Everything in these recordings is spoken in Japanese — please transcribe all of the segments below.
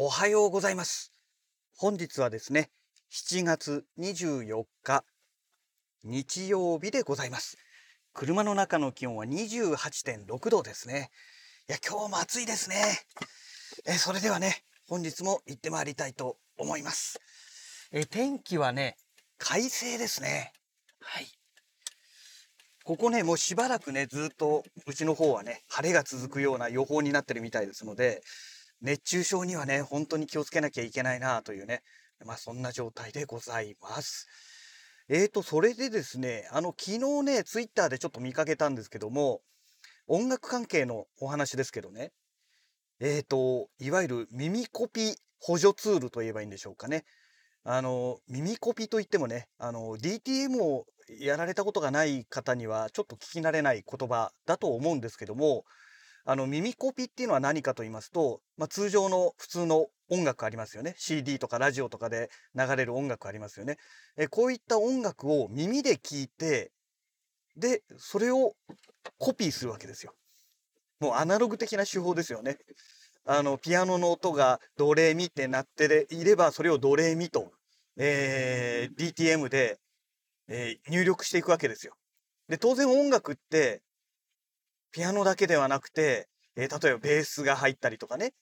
おはようございます。本日はですね、7月24日、日曜日でございます。車の中の気温は28.6度ですね。いや、今日も暑いですね。え、それではね、本日も行ってまいりたいと思います。え、天気はね、快晴ですね。はい。ここね、もうしばらくね、ずっとうちの方はね、晴れが続くような予報になってるみたいですので、熱中症にはね、本当に気をつけなきゃいけないなというね、まあそんな状態でございます。えーと、それでですね、あの、昨日ね、ツイッターでちょっと見かけたんですけども、音楽関係のお話ですけどね、えーと、いわゆる耳コピ補助ツールと言えばいいんでしょうかね。あの、耳コピといってもね、あの、DTM をやられたことがない方にはちょっと聞き慣れない言葉だと思うんですけども、あの、耳コピっていうのは何かと言いますと、まあ、通常の普通の音楽ありますよね。CD とかラジオとかで流れる音楽ありますよね。えこういった音楽を耳で聞いて、で、それをコピーするわけですよ。もうアナログ的な手法ですよね。あの、ピアノの音がドレミってなっていれば、それをドレミと、えー、DTM で、えー入力していくわけですよ。で、当然音楽って、ピアノだけではなくて、えー例えばベースが入ったりとかね、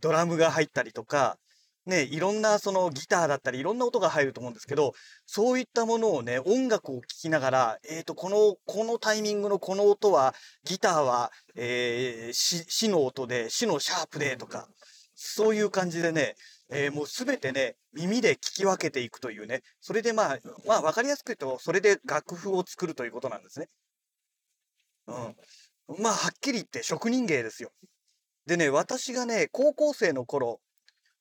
ドラムが入ったりとか、ね、いろんなそのギターだったりいろんな音が入ると思うんですけど、そういったものをね、音楽を聴きながら、えっ、と、この、このタイミングのこの音は、ギターは、えー、し、しの音で、しのシャープでとか、そういう感じでね、えーもうすべてね、耳で聞き分けていくというね、それでまあ、まあわかりやすく言うと、それで楽譜を作るということなんですね。うん。まあ、はっきり言って職人芸ですよ。でね、私がね、高校生の頃、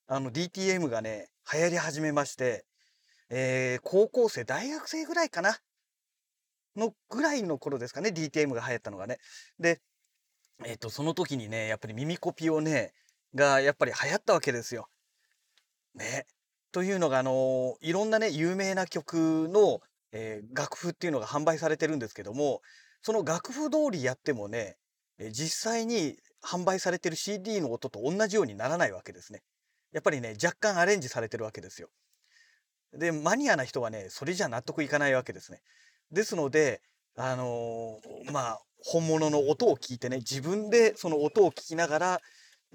あの DTM がね、流行り始めまして、えー高校生、大学生ぐらいかな？のぐらいの頃ですかね、DTM が流行ったのがね。で、えっ、と、その時にね、やっぱり耳コピをね、がやっぱり流行ったわけですよ。ね。というのが、あのいろんなね、有名な曲の、えー楽譜っていうのが販売されてるんですけども、その楽譜通りやってもね、実際に販売されてる CD の音と同じようにならないわけですね。やっぱりね、若干アレンジされてるわけですよ。で、マニアな人はね、それじゃ納得いかないわけですね。ですので、あのーまあ、本物の音を聞いてね、自分でその音を聞きながら、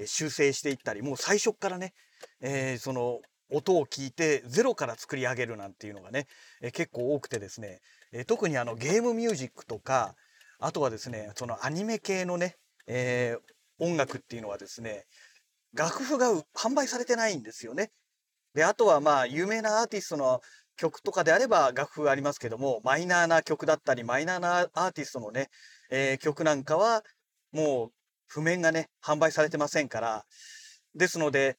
修正していったり、もう最初からね、えーその音を聞いてゼロから作り上げるなんていうのがね、えー結構多くてですね、え特にあのゲームミュージックとか、あとはですね、そのアニメ系のね、えー音楽っていうのはですね、楽譜が販売されてないんですよね。で、あとはまあ、有名なアーティストの曲とかであれば楽譜ありますけども、マイナーな曲だったり、マイナーなアーティストのね、えー曲なんかは、もう、譜面がね、販売されてませんから、ですので、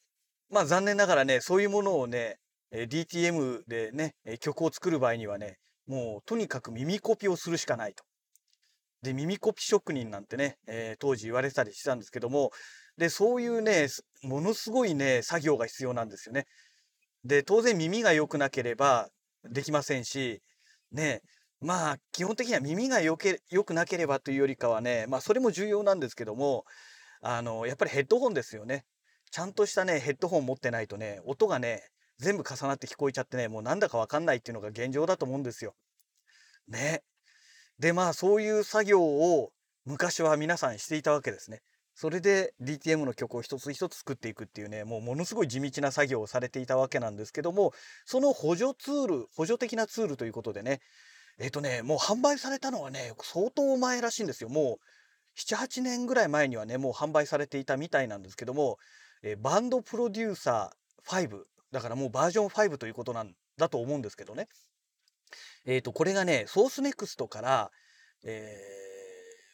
まあ残念ながらね、そういうものをね、DTM でね、曲を作る場合にはね、もうとにかく耳コピをするしかないと。で、耳コピ職人なんてね、えー当時言われたりしたんですけども、で、そういうね、ものすごいね、作業が必要なんですよね。で、当然耳が良くなければできませんし、ね、まあ、基本的には耳が良け、良くなければというよりかはね、まあ、それも重要なんですけども、あの、やっぱりヘッドホンですよね。ちゃんとしたね、ヘッドホン持ってないとね、音がね、全部重なって聞こえちゃってね、もうなんだかわかんないっていうのが現状だと思うんですよ。ね。で、まあ、そういう作業を昔は皆さんしていたわけですね。それで DTM の曲を一つ一つ作っていくっていうね、もうものすごい地道な作業をされていたわけなんですけども、その補助ツール、補助的なツールということでね、えっ、とね、もう販売されたのはね、相当前らしいんですよ。もう、7、8年ぐらい前にはね、もう販売されていたみたいなんですけども、えーバンドプロデューサー5、だからもうバージョン5ということなんだと思うんですけどね。えっ、と、これがね、ソースネクストから、えー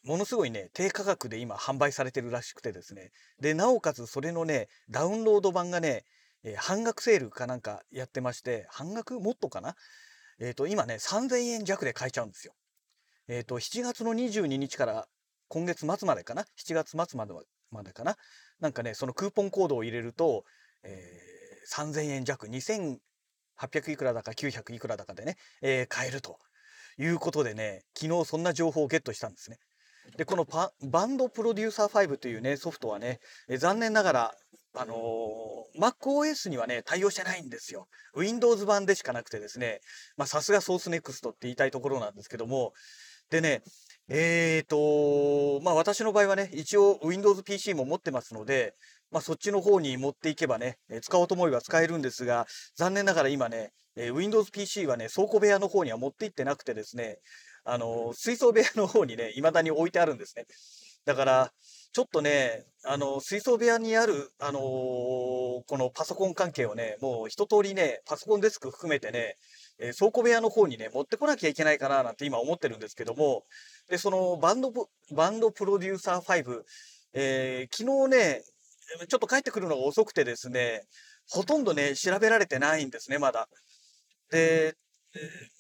ものすごいね、低価格で今販売されてるらしくてですね。で、なおかつそれのね、ダウンロード版がね、えー半額セールかなんかやってまして、半額もっとかな？えっ、と、今ね、3000円弱で買えちゃうんですよ。えっ、と、7月の22日から今月末までかな ?7 月末までまでかな？なんかね、そのクーポンコードを入れると、えー3000円弱、2800いくらだか900いくらだかでね、えー買えるということでね、昨日そんな情報をゲットしたんですね。で、このパバンドプロデューサー5というね、ソフトはね、え残念ながらあのー、MacOS にはね、対応してないんですよ。Windows 版でしかなくてですね、まあさすが SourceNext って言いたいところなんですけども、でね、えーと、まあ私の場合はね、一応 Windows PC も持ってますので、まあそっちの方に持っていけばね、え使おうと思えば使えるんですが、残念ながら今ね、え Windows PC はね、倉庫部屋の方には持って行ってなくてですね、あの、水槽部屋の方にね、未だに置いてあるんですね。だから、ちょっとね、あの、水槽部屋にある、あのー、このパソコン関係をね、もう一通りね、パソコンデスク含めてね、えー、倉庫部屋の方にね、持ってこなきゃいけないかななんて今思ってるんですけども、で、そのバンド、バンドプロデューサー5、えー、昨日ね、ちょっと帰ってくるのが遅くてですね、ほとんどね、調べられてないんですね、まだ。で、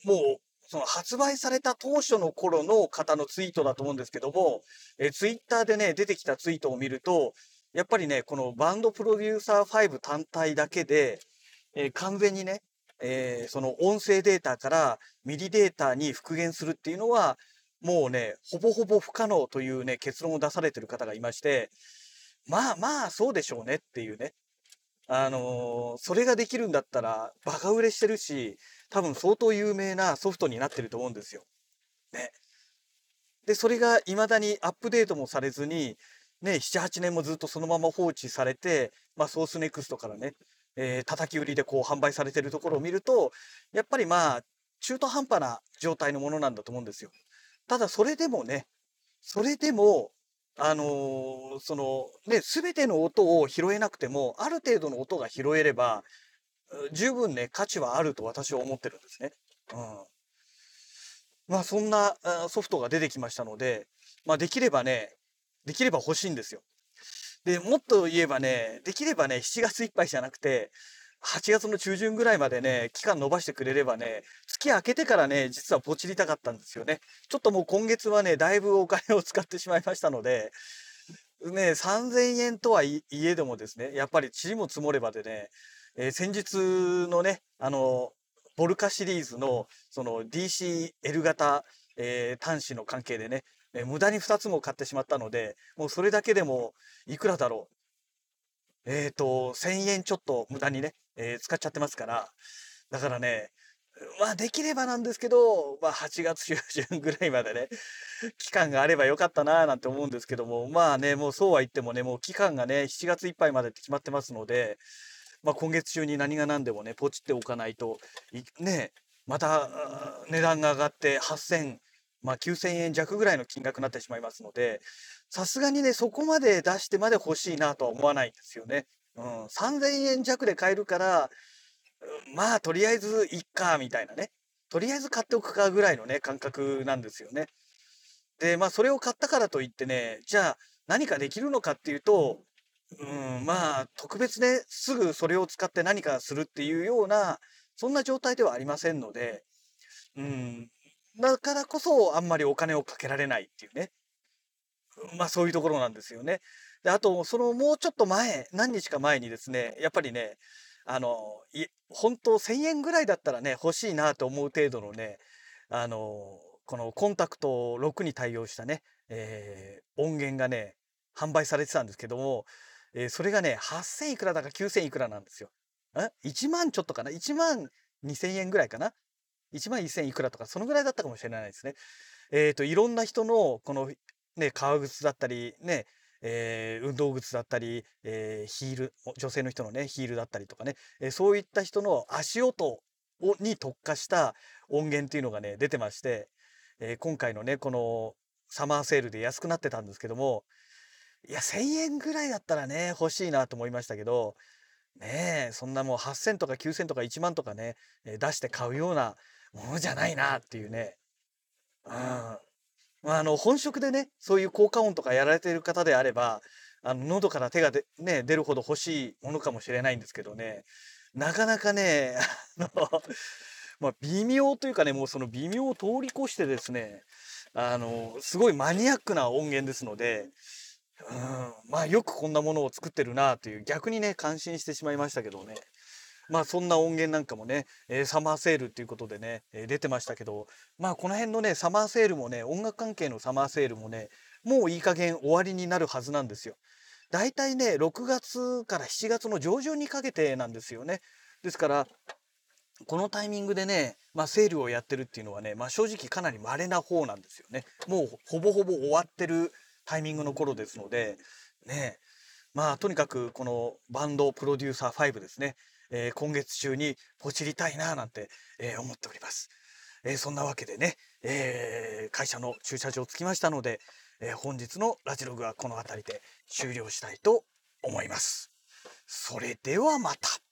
もう、その発売された当初の頃の方のツイートだと思うんですけども、えツイッターでね、出てきたツイートを見ると、やっぱりね、このバンドプロデューサー5単体だけで、えー、完全にね、えー、その音声データからミリデータに復元するっていうのは、もうね、ほぼほぼ不可能というね、結論を出されてる方がいまして、まあまあ、そうでしょうねっていうね。あのー、それができるんだったら、バカ売れしてるし、多分相当有名なソフトになってると思うんですよ。ね。で、それが未だにアップデートもされずに、ね、7、8年もずっとそのまま放置されて、まあ、ソースネクストからね、えー、叩き売りでこう販売されてるところを見ると、やっぱりまあ、中途半端な状態のものなんだと思うんですよ。ただ、それでもね、それでも、あのー、その、ね、すべての音を拾えなくても、ある程度の音が拾えれば、十分ね、価値はあると私は思ってるんですね。うん。まあそんなソフトが出てきましたので、まあできればね、できれば欲しいんですよ。で、もっと言えばね、できればね、7月いっぱいじゃなくて、8月の中旬ぐらいまでね、期間延ばしてくれればね、月明けてからね、実はポチりたかったんですよね。ちょっともう今月はね、だいぶお金を使ってしまいましたので、ね、3000円とはいえどもですね、やっぱり塵も積もればでね、えー、先日のね、あの、ボルカシリーズの、その DCL 型、えー、端子の関係でね、えー、無駄に2つも買ってしまったので、もうそれだけでも、いくらだろう。えっ、ー、と、1000円ちょっと無駄にね、えー、使っちゃってますから、だからね、まあできればなんですけど、まあ8月中旬ぐらいまでね、期間があればよかったなぁなんて思うんですけども、まあね、もうそうは言ってもね、もう期間がね、7月いっぱいまでって決まってますので、まあ、今月中に何が何でもね、ポチっておかないと、ね、また値段が上がって8000、まあ、9000円弱ぐらいの金額になってしまいますので、さすがにね、そこまで出してまで欲しいなとは思わないんですよね。うん、3000円弱で買えるから、まあ、とりあえずいっか、みたいなね。とりあえず買っておくかぐらいのね、感覚なんですよね。で、まあ、それを買ったからといってね、じゃあ、何かできるのかっていうと、うん、まあ、特別ね、すぐそれを使って何かするっていうような、そんな状態ではありませんので、うん、だからこそあんまりお金をかけられないっていうね。まあそういうところなんですよね。で、あと、そのもうちょっと前、何日か前にですね、やっぱりね、あの、い本当1000円ぐらいだったらね、欲しいなと思う程度のね、あの、このコンタクト6に対応したね、えー、音源がね、販売されてたんですけども、えー、それがね、8000いくらだか9000いくらなんですよ。え ?1 万ちょっとかな ?1 万2000円ぐらいかな ?1 万1000いくらとか、そのぐらいだったかもしれないですね。えっ、ー、と、いろんな人の、この、ね、革靴だったり、ね、えー、運動靴だったり、えー、ヒール、女性の人のね、ヒールだったりとかね、えー、そういった人の足音をに特化した音源っていうのがね、出てまして、え今回のね、このサマーセールで安くなってたんですけども、いや、1000円ぐらいだったらね、欲しいなと思いましたけど、ねえ、そんなもう8000とか9000とか1万とかね、え出して買うようなものじゃないなっていうね。うん。まあ、あの、本職でね、そういう効果音とかやられている方であれば、あの、喉から手がで、ね、出るほど欲しいものかもしれないんですけどね、なかなかね、あの、まあ、微妙というかね、もうその微妙を通り越してですね、あの、すごいマニアックな音源ですので、うん、まあよくこんなものを作ってるなという逆にね感心してしまいましたけどね。まあそんな音源なんかもね、えー、サマーセールっていうことでね、えー、出てましたけどまあこの辺のねサマーセールもね音楽関係のサマーセールもねもういい加減終わりになるはずなんですよ。だいたいね、6月から7月の上旬にかけてなんですよね。ですから、このタイミングでね、まあ、セールをやってるっていうのはね、まあ、正直かなり稀な方なんですよね。もうほぼほぼ終わってるタイミングの頃ですので、ね、まあとにかくこのバンドプロデューサー5ですね、えー、今月中にポチりたいななんて、えー、思っております。えー、そんなわけでね、え会社の駐車場着きましたので、え本日のラジログはこの辺りで終了したいと思います。それではまた。